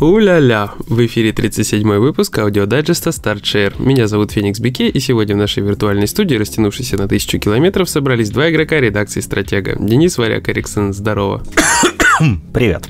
У-ля-ля! В эфире 37-й выпуск аудиодайджеста StartShare. Меня зовут Феникс Бике, и сегодня в нашей виртуальной студии, растянувшейся на тысячу километров, собрались два игрока редакции «Стратега». Денис Варяк Эриксон, здорово. Привет.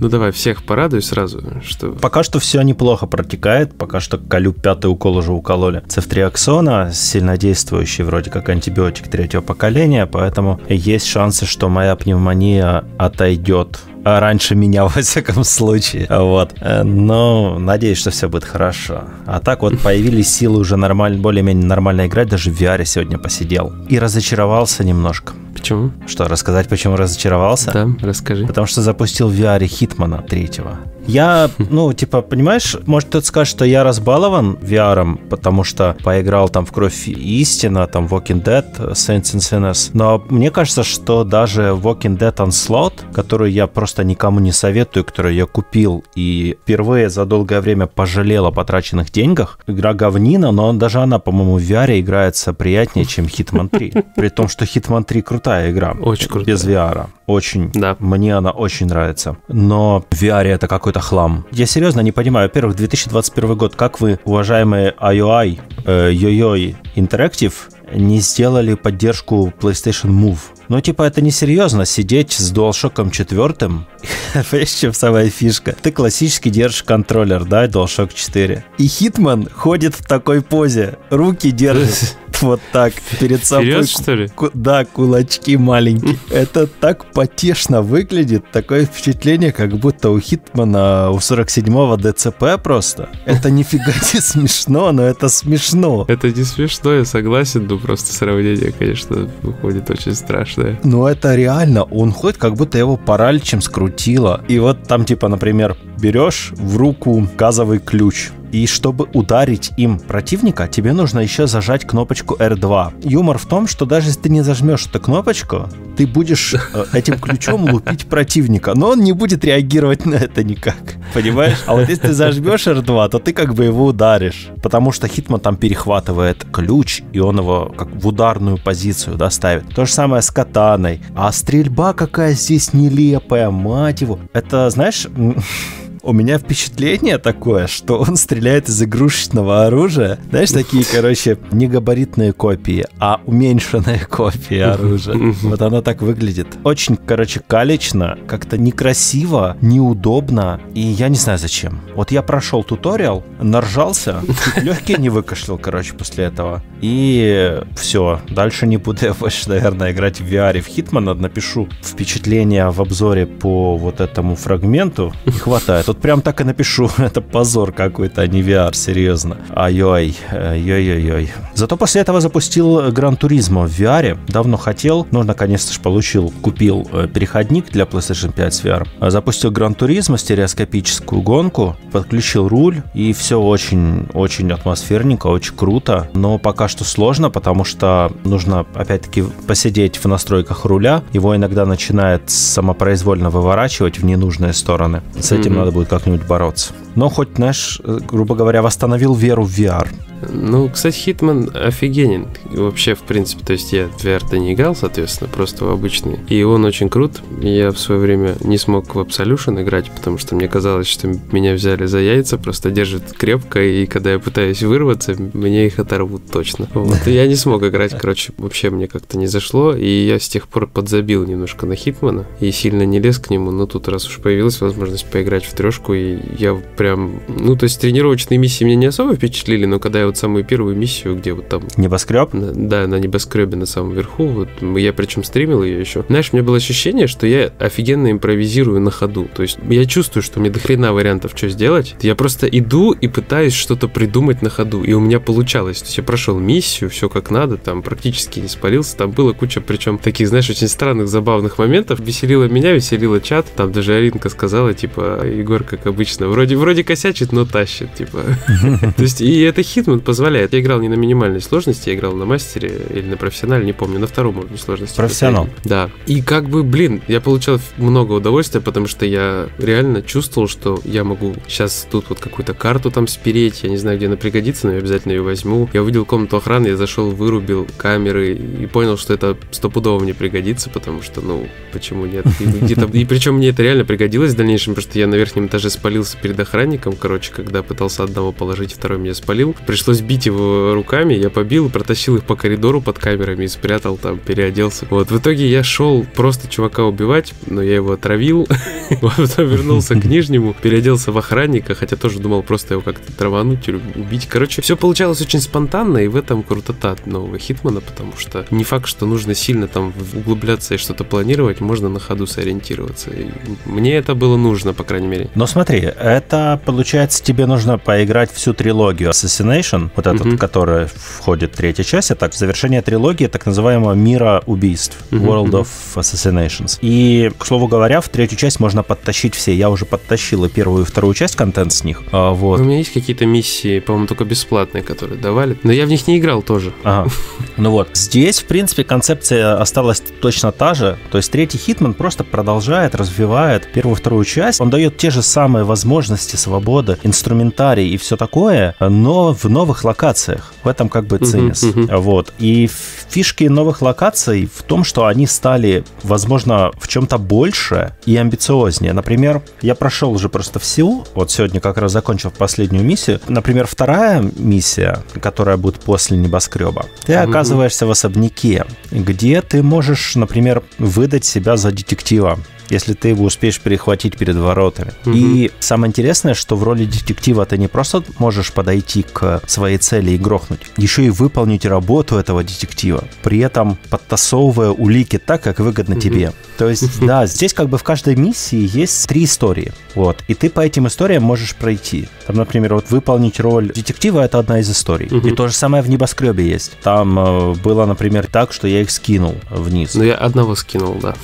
Ну давай, всех порадуй сразу, что... Пока что все неплохо протекает, пока что колю пятый укол уже укололи. Цефтриаксона, сильнодействующий вроде как антибиотик третьего поколения, поэтому есть шансы, что моя пневмония отойдет раньше меня, во всяком случае. Вот. Э, но надеюсь, что все будет хорошо. А так вот появились силы уже нормально, более-менее нормально играть. Даже в VR сегодня посидел. И разочаровался немножко. Почему? Что, рассказать, почему разочаровался? Да, расскажи. Потому что запустил в VR Хитмана третьего. Я, ну, типа, понимаешь, может кто-то скажет, что я разбалован VR, потому что поиграл там в Кровь Истина, там Walking Dead, Saints and Sinners, но мне кажется, что даже Walking Dead Onslaught, которую я просто никому не советую, которую я купил и впервые за долгое время пожалел о потраченных деньгах, игра говнина, но даже она, по-моему, в VR играется приятнее, чем Hitman 3. При том, что Hitman 3 крутая игра. Очень крутая. Без VR. Очень. Да. Мне она очень нравится. Но VR это какой-то хлам. Я серьезно не понимаю. Во-первых, 2021 год. Как вы, уважаемые IOI, э, Йо-Йо Interactive, не сделали поддержку PlayStation Move? Ну, типа, это не серьезно сидеть с DualShock 4. Понимаешь, чем самая фишка? Ты классически держишь контроллер, да, DualShock 4. И Хитман ходит в такой позе. Руки держит вот так перед собой. Вперед, что ли? Да, кулачки маленькие. Это так потешно выглядит. Такое впечатление, как будто у Хитмана у 47-го ДЦП просто. Это нифига не смешно, но это смешно. Это не смешно, я согласен, но просто сравнение, конечно, выходит очень страшное. Но это реально, он ходит, как будто его параличем скрутило. И вот там, типа, например, берешь в руку газовый ключ, и чтобы ударить им противника, тебе нужно еще зажать кнопочку R2. Юмор в том, что даже если ты не зажмешь эту кнопочку, ты будешь э, этим ключом лупить противника, но он не будет реагировать на это никак. Понимаешь? А вот если ты зажмешь R2, то ты как бы его ударишь. Потому что Хитман там перехватывает ключ, и он его как в ударную позицию да, ставит. То же самое с катаной. А стрельба какая здесь нелепая, мать его. Это, знаешь, у меня впечатление такое, что он стреляет из игрушечного оружия. Знаешь, такие, короче, не габаритные копии, а уменьшенные копии оружия. Вот оно так выглядит. Очень, короче, калечно, как-то некрасиво, неудобно, и я не знаю зачем. Вот я прошел туториал, наржался, легкие не выкашлял, короче, после этого. И все, дальше не буду я больше, наверное, играть в VR. В Хитмана напишу впечатления в обзоре по вот этому фрагменту. Не хватает. Вот прям так и напишу. Это позор какой-то, а не VR, серьезно. Ай-ой, ой-ой-ой. Зато после этого запустил Гран Туризмо в VR. Давно хотел, но наконец-то же получил, купил э, переходник для PlayStation 5 с VR. Запустил Гран Туризмо, стереоскопическую гонку, подключил руль, и все очень-очень атмосферненько, очень круто. Но пока что сложно, потому что нужно, опять-таки, посидеть в настройках руля. Его иногда начинает самопроизвольно выворачивать в ненужные стороны. С этим mm-hmm. надо будет как-нибудь бороться. Но хоть, знаешь, грубо говоря, восстановил веру в VR. Ну, кстати, Хитман офигенен. Вообще, в принципе, то есть я в VR-то не играл, соответственно, просто в обычный. И он очень крут. Я в свое время не смог в Absolution играть, потому что мне казалось, что меня взяли за яйца, просто держат крепко, и когда я пытаюсь вырваться, мне их оторвут точно. Вот. Я не смог играть, короче, вообще мне как-то не зашло, и я с тех пор подзабил немножко на Хитмана и сильно не лез к нему, но тут раз уж появилась возможность поиграть в трешку, и я прям... Ну, то есть тренировочные миссии меня не особо впечатлили, но когда я вот самую первую миссию, где вот там... Небоскреб? На, да, на небоскребе на самом верху. Вот я причем стримил ее еще. Знаешь, у меня было ощущение, что я офигенно импровизирую на ходу. То есть я чувствую, что мне до хрена вариантов, что сделать. Я просто иду и пытаюсь что-то придумать на ходу. И у меня получалось. То есть я прошел миссию, все как надо, там практически не спалился. Там было куча, причем таких, знаешь, очень странных, забавных моментов. Веселило меня, веселило чат. Там даже Аринка сказала, типа, Егор, как обычно, вроде, вроде косячит, но тащит, типа. То есть и это Хитман, позволяет. Я играл не на минимальной сложности, я играл на мастере или на профессионале, не помню, на втором уровне сложности. Профессионал. Да. И как бы, блин, я получал много удовольствия, потому что я реально чувствовал, что я могу сейчас тут вот какую-то карту там спереть, я не знаю, где она пригодится, но я обязательно ее возьму. Я увидел комнату охраны, я зашел, вырубил камеры и понял, что это стопудово мне пригодится, потому что, ну, почему нет? И, где-то, и причем мне это реально пригодилось в дальнейшем, потому что я на верхнем этаже спалился перед охранником, короче, когда пытался одного положить, второй меня спалил. Пришлось бить его руками, я побил, протащил их по коридору под камерами и спрятал там, переоделся. Вот, в итоге я шел просто чувака убивать, но я его отравил, потом вернулся к нижнему, переоделся в охранника, хотя тоже думал просто его как-то травануть или убить. Короче, все получалось очень спонтанно, и в этом крутота нового Хитмана, потому что не факт, что нужно сильно там углубляться и что-то планировать, можно на ходу сориентироваться. И мне это было нужно, по крайней мере. Но смотри, это получается тебе нужно поиграть всю трилогию Assassination, вот этот, mm-hmm. который входит в третья часть, это завершение трилогии так называемого мира убийств, mm-hmm. World of Assassinations. И, к слову говоря, в третью часть можно подтащить все. Я уже подтащил и первую, и вторую часть, контент с них. А, вот. У меня есть какие-то миссии, по-моему, только бесплатные, которые давали. Но я в них не играл тоже. Ага. Ну вот. Здесь, в принципе, концепция осталась точно та же. То есть третий Хитман просто продолжает, развивает первую, вторую часть. Он дает те же самые возможности, свободы, инструментарий и все такое, но в новых локациях. В этом как бы цимис. Uh-huh, uh-huh. Вот. И фишки новых локаций в том, что они стали, возможно, в чем-то больше и амбициознее. Например, я прошел уже просто всю, вот сегодня как раз закончил последнюю миссию. Например, вторая миссия, которая будет после небоскреба, ты uh-huh. оказываешься в особняке, где ты можешь, например, выдать себя за детектива если ты его успеешь перехватить перед воротами. Угу. И самое интересное, что в роли детектива ты не просто можешь подойти к своей цели и грохнуть, еще и выполнить работу этого детектива, при этом подтасовывая улики так, как выгодно угу. тебе. То есть, да, здесь как бы в каждой миссии есть три истории. Вот. И ты по этим историям можешь пройти. Там, например, вот выполнить роль детектива это одна из историй. Угу. И то же самое в небоскребе есть. Там э, было, например, так, что я их скинул вниз. Ну, я одного скинул, да.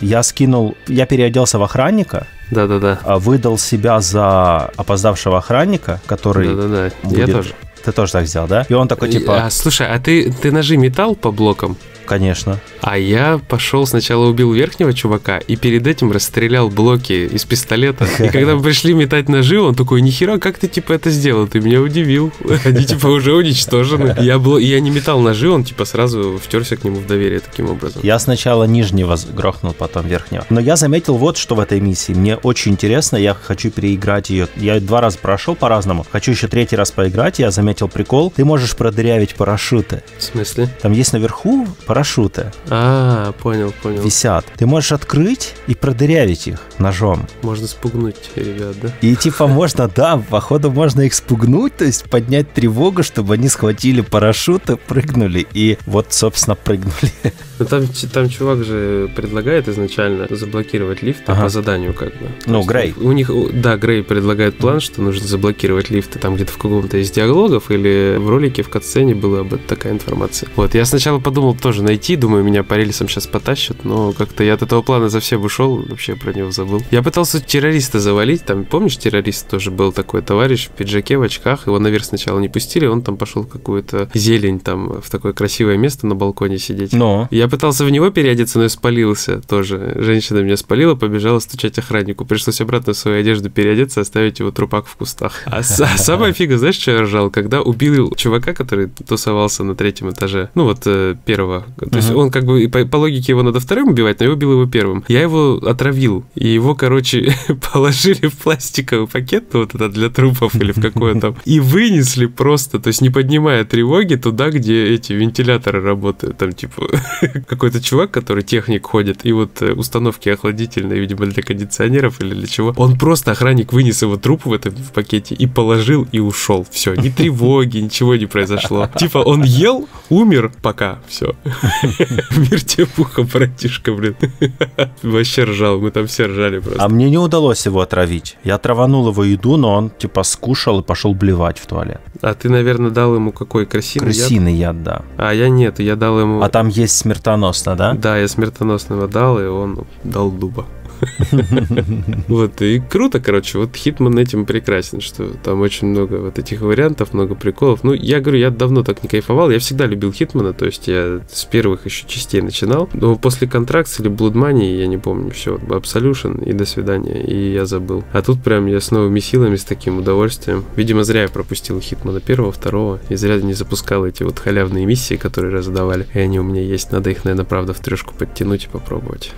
Я скинул, я переоделся в охранника, да-да-да. А выдал себя за опоздавшего охранника, который Да-да-да, будет... я тоже. Ты тоже так сделал, да? И он такой, типа... А, слушай, а ты, ты ножи метал по блокам? Конечно. А я пошел сначала убил верхнего чувака и перед этим расстрелял блоки из пистолета. И когда мы пришли метать ножи, он такой, нихера, как ты типа это сделал? Ты меня удивил. Они типа уже уничтожены. Я, был, я не метал ножи, он типа сразу втерся к нему в доверие таким образом. Я сначала нижнего грохнул, потом верхнего. Но я заметил вот что в этой миссии. Мне очень интересно, я хочу переиграть ее. Я два раза прошел по-разному. Хочу еще третий раз поиграть. Я заметил прикол. Ты можешь продырявить парашюты. В смысле? Там есть наверху парашюты. А, понял, понял. Висят. Ты можешь открыть и продырявить их ножом. Можно спугнуть ребят, да? И типа можно, да, походу можно их спугнуть, то есть поднять тревогу, чтобы они схватили парашюты, прыгнули и вот, собственно, прыгнули. Ну там, там чувак же предлагает изначально заблокировать лифт ага. по заданию как бы. Ну, Грей. У них, да, Грей предлагает план, что нужно заблокировать лифты там где-то в каком-то из диалогов или в ролике в катсцене была бы такая информация. Вот, я сначала подумал тоже найти, думаю, меня по рельсам сейчас потащат, но как-то я от этого плана за все ушел, вообще про него забыл. Я пытался террориста завалить, там, помнишь, террорист тоже был такой товарищ в пиджаке, в очках, его наверх сначала не пустили, он там пошел в какую-то зелень, там, в такое красивое место на балконе сидеть. Но. Я пытался в него переодеться, но я спалился тоже. Женщина меня спалила, побежала стучать охраннику. Пришлось обратно в свою одежду переодеться, оставить его трупак в кустах. А, а самая фига, знаешь, что я ржал? Когда убил чувака, который тусовался на третьем этаже, ну вот э, первого. То есть он как бы, по, по логике его надо вторым убивать, но я убил его первым. Я его отравил, и его, короче, положили в пластиковый пакет, ну, вот это для трупов или в какой там, и вынесли просто, то есть не поднимая тревоги туда, где эти вентиляторы работают, там типа какой-то чувак, который техник ходит, и вот э, установки охладительные, видимо, для кондиционеров или для чего, он просто, охранник вынес его труп в этом в пакете и положил и ушел. Все, ни тревоги, ничего не произошло. Типа он ел, умер, пока, все. Мир тебе пуха, братишка, блин. Вообще ржал, мы там все ржали просто. А мне не удалось его отравить. Я траванул его еду, но он типа скушал и пошел блевать в туалет. А ты, наверное, дал ему какой крысиный, крысиный яд? яд, да. А я нет, я дал ему... А там есть смертоносно, да? Да, я смертоносного дал, и он дал дуба. Вот, и круто, короче, вот Хитман этим прекрасен, что там очень много вот этих вариантов, много приколов. Ну, я говорю, я давно так не кайфовал, я всегда любил Хитмана, то есть я с первых еще частей начинал, но после контракта или Blood Money, я не помню, все, Absolution и до свидания, и я забыл. А тут прям я с новыми силами, с таким удовольствием. Видимо, зря я пропустил Хитмана первого, второго, и зря не запускал эти вот халявные миссии, которые раздавали, и они у меня есть. Надо их, наверное, правда, в трешку подтянуть и попробовать.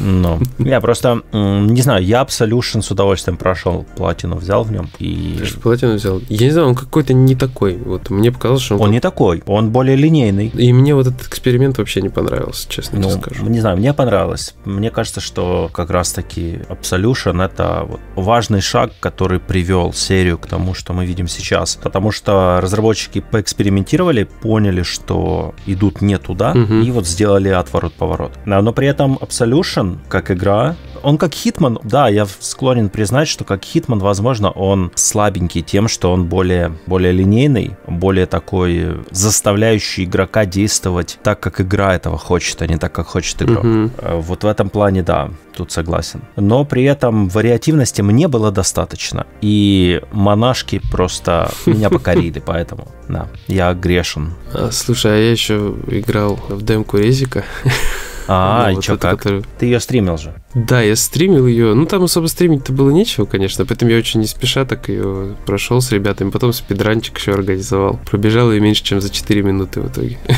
Ну, я просто, не знаю, я Absolution с удовольствием прошел, платину взял в нем. И... Ты платину взял? Я не знаю, он какой-то не такой. Вот мне показалось, что он... Он не такой, он более линейный. И мне вот этот эксперимент вообще не понравился, честно ну, скажу. Не знаю, мне понравилось. Мне кажется, что как раз-таки Absolution это вот важный шаг, который привел серию к тому, что мы видим сейчас. Потому что разработчики поэкспериментировали, поняли, что идут не туда, угу. и вот сделали отворот-поворот. Но при этом Absolution Evolution как игра, он как Хитман, да, я склонен признать, что как Хитман, возможно, он слабенький тем, что он более, более линейный, более такой заставляющий игрока действовать так, как игра этого хочет, а не так, как хочет игрок. Mm-hmm. Вот в этом плане, да, тут согласен. Но при этом вариативности мне было достаточно. И монашки просто меня покорили, поэтому, да, я грешен. А, слушай, а я еще играл в демку Резика. А, ну, и вот что, как? Который... Ты ее стримил же. Да, я стримил ее. Ну, там особо стримить-то было нечего, конечно. Поэтому я очень не спеша так ее прошел с ребятами. Потом спидранчик еще организовал. Пробежал ее меньше, чем за 4 минуты в итоге.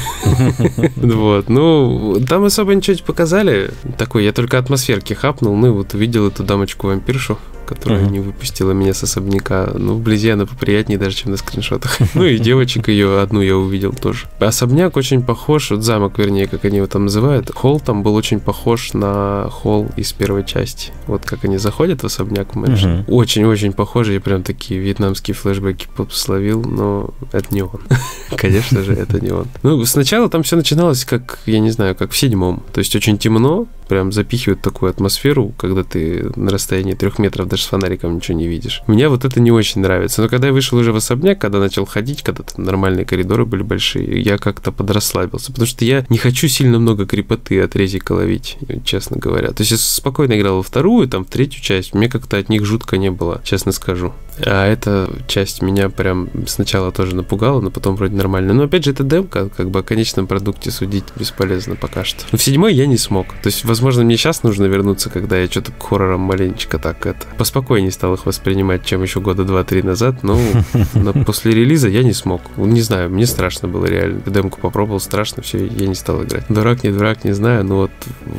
Вот. Ну, там особо ничего не показали. Такой, я только атмосферки хапнул. Ну, и вот увидел эту дамочку-вампиршу которая uh-huh. не выпустила меня с особняка. Ну, вблизи она поприятнее даже, чем на скриншотах. ну и девочек ее одну я увидел тоже. Особняк очень похож, вот замок, вернее, как они его там называют. Холл там был очень похож на холл из первой части. Вот как они заходят в особняк в mansion. Очень-очень похоже. Я прям такие вьетнамские флешбеки словил, но это не он. Конечно же, это не он. Ну, сначала там все начиналось как, я не знаю, как в седьмом. То есть очень темно, прям запихивают такую атмосферу, когда ты на расстоянии трех метров даже с фонариком ничего не видишь. Мне вот это не очень нравится. Но когда я вышел уже в особняк, когда начал ходить, когда там нормальные коридоры были большие, я как-то подрасслабился. Потому что я не хочу сильно много крепоты от резика ловить, честно говоря. То есть спокойно играл во вторую, там, в третью часть. Мне как-то от них жутко не было, честно скажу. А эта часть меня прям сначала тоже напугала, но потом вроде нормально. Но опять же, это демка, как бы о конечном продукте судить бесполезно пока что. Но в седьмой я не смог. То есть, возможно, мне сейчас нужно вернуться, когда я что-то к хоррорам маленечко так это поспокойнее стал их воспринимать, чем еще года два-три назад. Но, после релиза я не смог. Не знаю, мне страшно было реально. Демку попробовал, страшно, все, я не стал играть. Дурак, не дурак, не знаю, но вот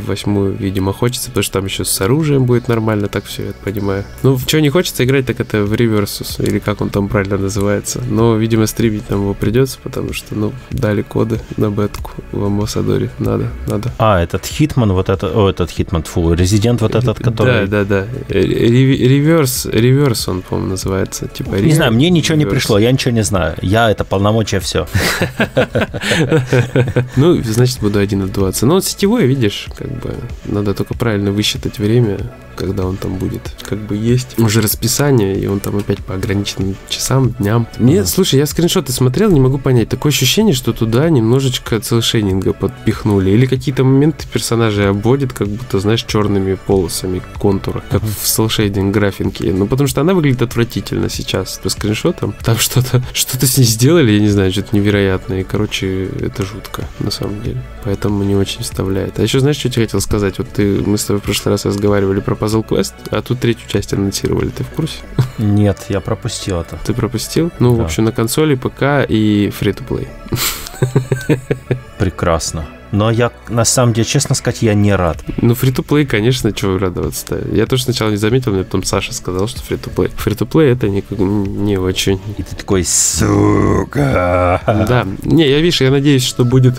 восьмую, видимо, хочется, потому что там еще с оружием будет нормально, так все, я понимаю. Ну, что не хочется играть, так это в Reversus, или как он там правильно называется. Но, видимо, стримить нам его придется, потому что, ну, дали коды на бетку в Амбассадоре. Надо, надо. А, этот Хитман, вот это, о, этот Хитман, фу, Резидент вот этот, который... Да, да, да. Реверс, реверс он, по-моему, называется. Типа, не знаю, мне ничего не пришло, я ничего не знаю. Я это полномочия все. Ну, значит, буду один отдуваться. Но вот сетевой, видишь, как бы надо только правильно высчитать время, когда он там будет. Как бы есть уже расписание, и он там опять по ограниченным часам, дням. Мне, mm-hmm. слушай, я скриншоты смотрел, не могу понять. Такое ощущение, что туда немножечко целшейнинга подпихнули. Или какие-то моменты персонажей обводят, как будто, знаешь, черными полосами контура, как в селшейдинг графинке. Ну, потому что она выглядит отвратительно сейчас по скриншотам. Там что-то что-то с ней сделали, я не знаю, что-то невероятное. И, короче, это жутко, на самом деле. Поэтому не очень вставляет. А еще, знаешь, что я хотел сказать? Вот ты, мы с тобой в прошлый раз разговаривали про Puzzle Quest, а тут третью часть анонсировали. Ты в курсе? Нет, я пропустил это. Ты пропустил? Ну, да. в общем, на консоли, ПК и free-to-play. Прекрасно. Но я, на самом деле, честно сказать, я не рад. Ну, фри-то-плей, конечно, чего радоваться-то. Я тоже сначала не заметил, мне потом Саша сказал, что фри-то-плей. Фри-то-плей это не, не очень. И ты такой, сука. Да. Не, я, видишь, я надеюсь, что будет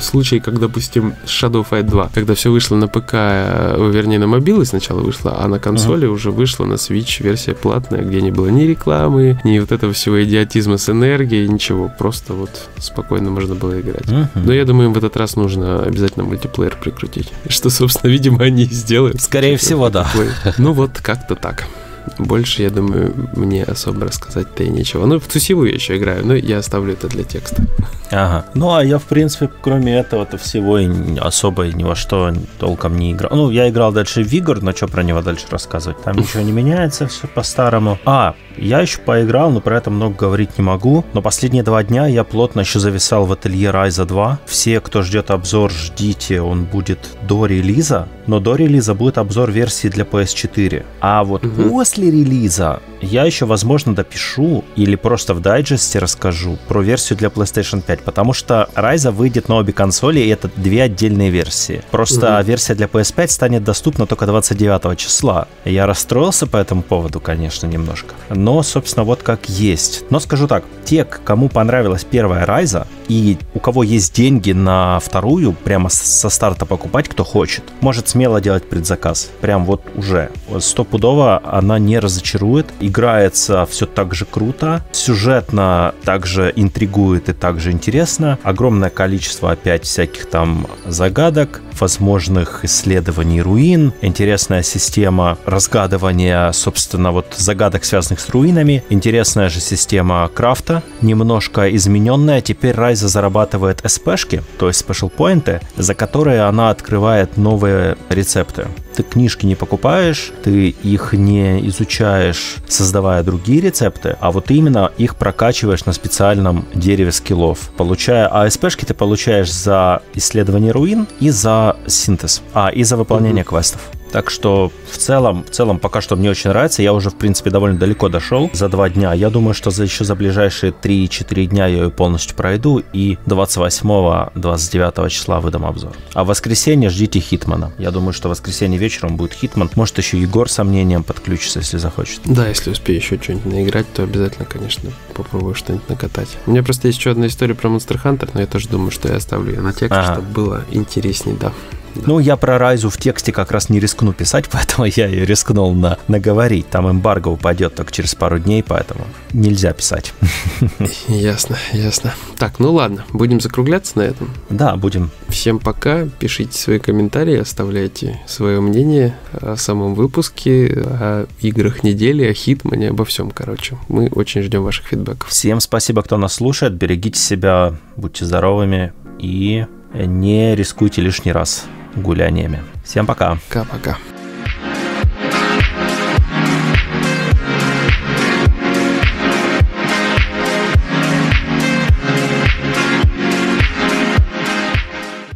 случай, как, допустим, Shadow Fight 2, когда все вышло на ПК, э, вернее, на мобилы сначала вышло, а на консоли uh-huh. уже вышла на Switch версия платная, где не было ни рекламы, ни вот этого всего идиотизма с энергией, ничего. Просто вот спокойно можно было играть. Uh-huh. Но я думаю, в этот раз нужно обязательно мультиплеер прикрутить. Что, собственно, видимо, они и сделают. Скорее всего, да. Ну вот, как-то так. Больше, я думаю, мне особо рассказать-то и нечего. Ну, в Тусиву я еще играю, но я оставлю это для текста. Ага. Ну, а я, в принципе, кроме этого-то всего и особо ни во что толком не играл. Ну, я играл дальше в Вигор, но что про него дальше рассказывать? Там ничего не меняется, все по-старому. А, я еще поиграл, но про это много говорить не могу. Но последние два дня я плотно еще зависал в ателье Райза 2. Все, кто ждет обзор, ждите, он будет до релиза. Но до релиза будет обзор версии для PS4. А вот угу. после релиза я еще, возможно, допишу или просто в дайджесте расскажу про версию для PlayStation 5, потому что Ryza выйдет на обе консоли, и это две отдельные версии. Просто угу. версия для PS5 станет доступна только 29 числа. Я расстроился по этому поводу, конечно, немножко. Но, собственно, вот как есть. Но скажу так, те, кому понравилась первая Ryza, и у кого есть деньги на вторую, прямо со старта покупать, кто хочет, может смело делать предзаказ. Прям вот уже. Стопудово она не разочарует. Играется все так же круто. Сюжетно также интригует и также интересно. Огромное количество опять всяких там загадок, возможных исследований руин, интересная система разгадывания, собственно, вот загадок, связанных с руинами, интересная же система крафта, немножко измененная. Теперь Ryza зарабатывает СПшки, то есть special поинты, за которые она открывает новые рецепты. Ты книжки не покупаешь, ты их не изучаешь, создавая другие рецепты, а вот именно их прокачиваешь на специальном дереве скиллов. Получая АСПшки, ты получаешь за исследование руин и за синтез, а, и за выполнение mm-hmm. квестов. Так что в целом, в целом пока что мне очень нравится. Я уже, в принципе, довольно далеко дошел за два дня. Я думаю, что за еще за ближайшие 3-4 дня я ее полностью пройду и 28-29 числа выдам обзор. А в воскресенье ждите Хитмана. Я думаю, что в воскресенье вечером будет Хитман. Может, еще Егор сомнением подключится, если захочет. Да, если успею еще что-нибудь наиграть, то обязательно, конечно, попробую что-нибудь накатать. У меня просто есть еще одна история про Monster Hunter, но я тоже думаю, что я оставлю ее на текст, ага. чтобы было интересней, да. Ну, я про Райзу в тексте как раз не рискну писать, поэтому я ее рискнул на, наговорить. Там эмбарго упадет только через пару дней, поэтому нельзя писать. Ясно, ясно. Так, ну ладно, будем закругляться на этом? Да, будем. Всем пока, пишите свои комментарии, оставляйте свое мнение о самом выпуске, о играх недели, о Хитмане, обо всем, короче. Мы очень ждем ваших фидбэков. Всем спасибо, кто нас слушает, берегите себя, будьте здоровыми и не рискуйте лишний раз гуляниями. Всем пока. Пока-пока.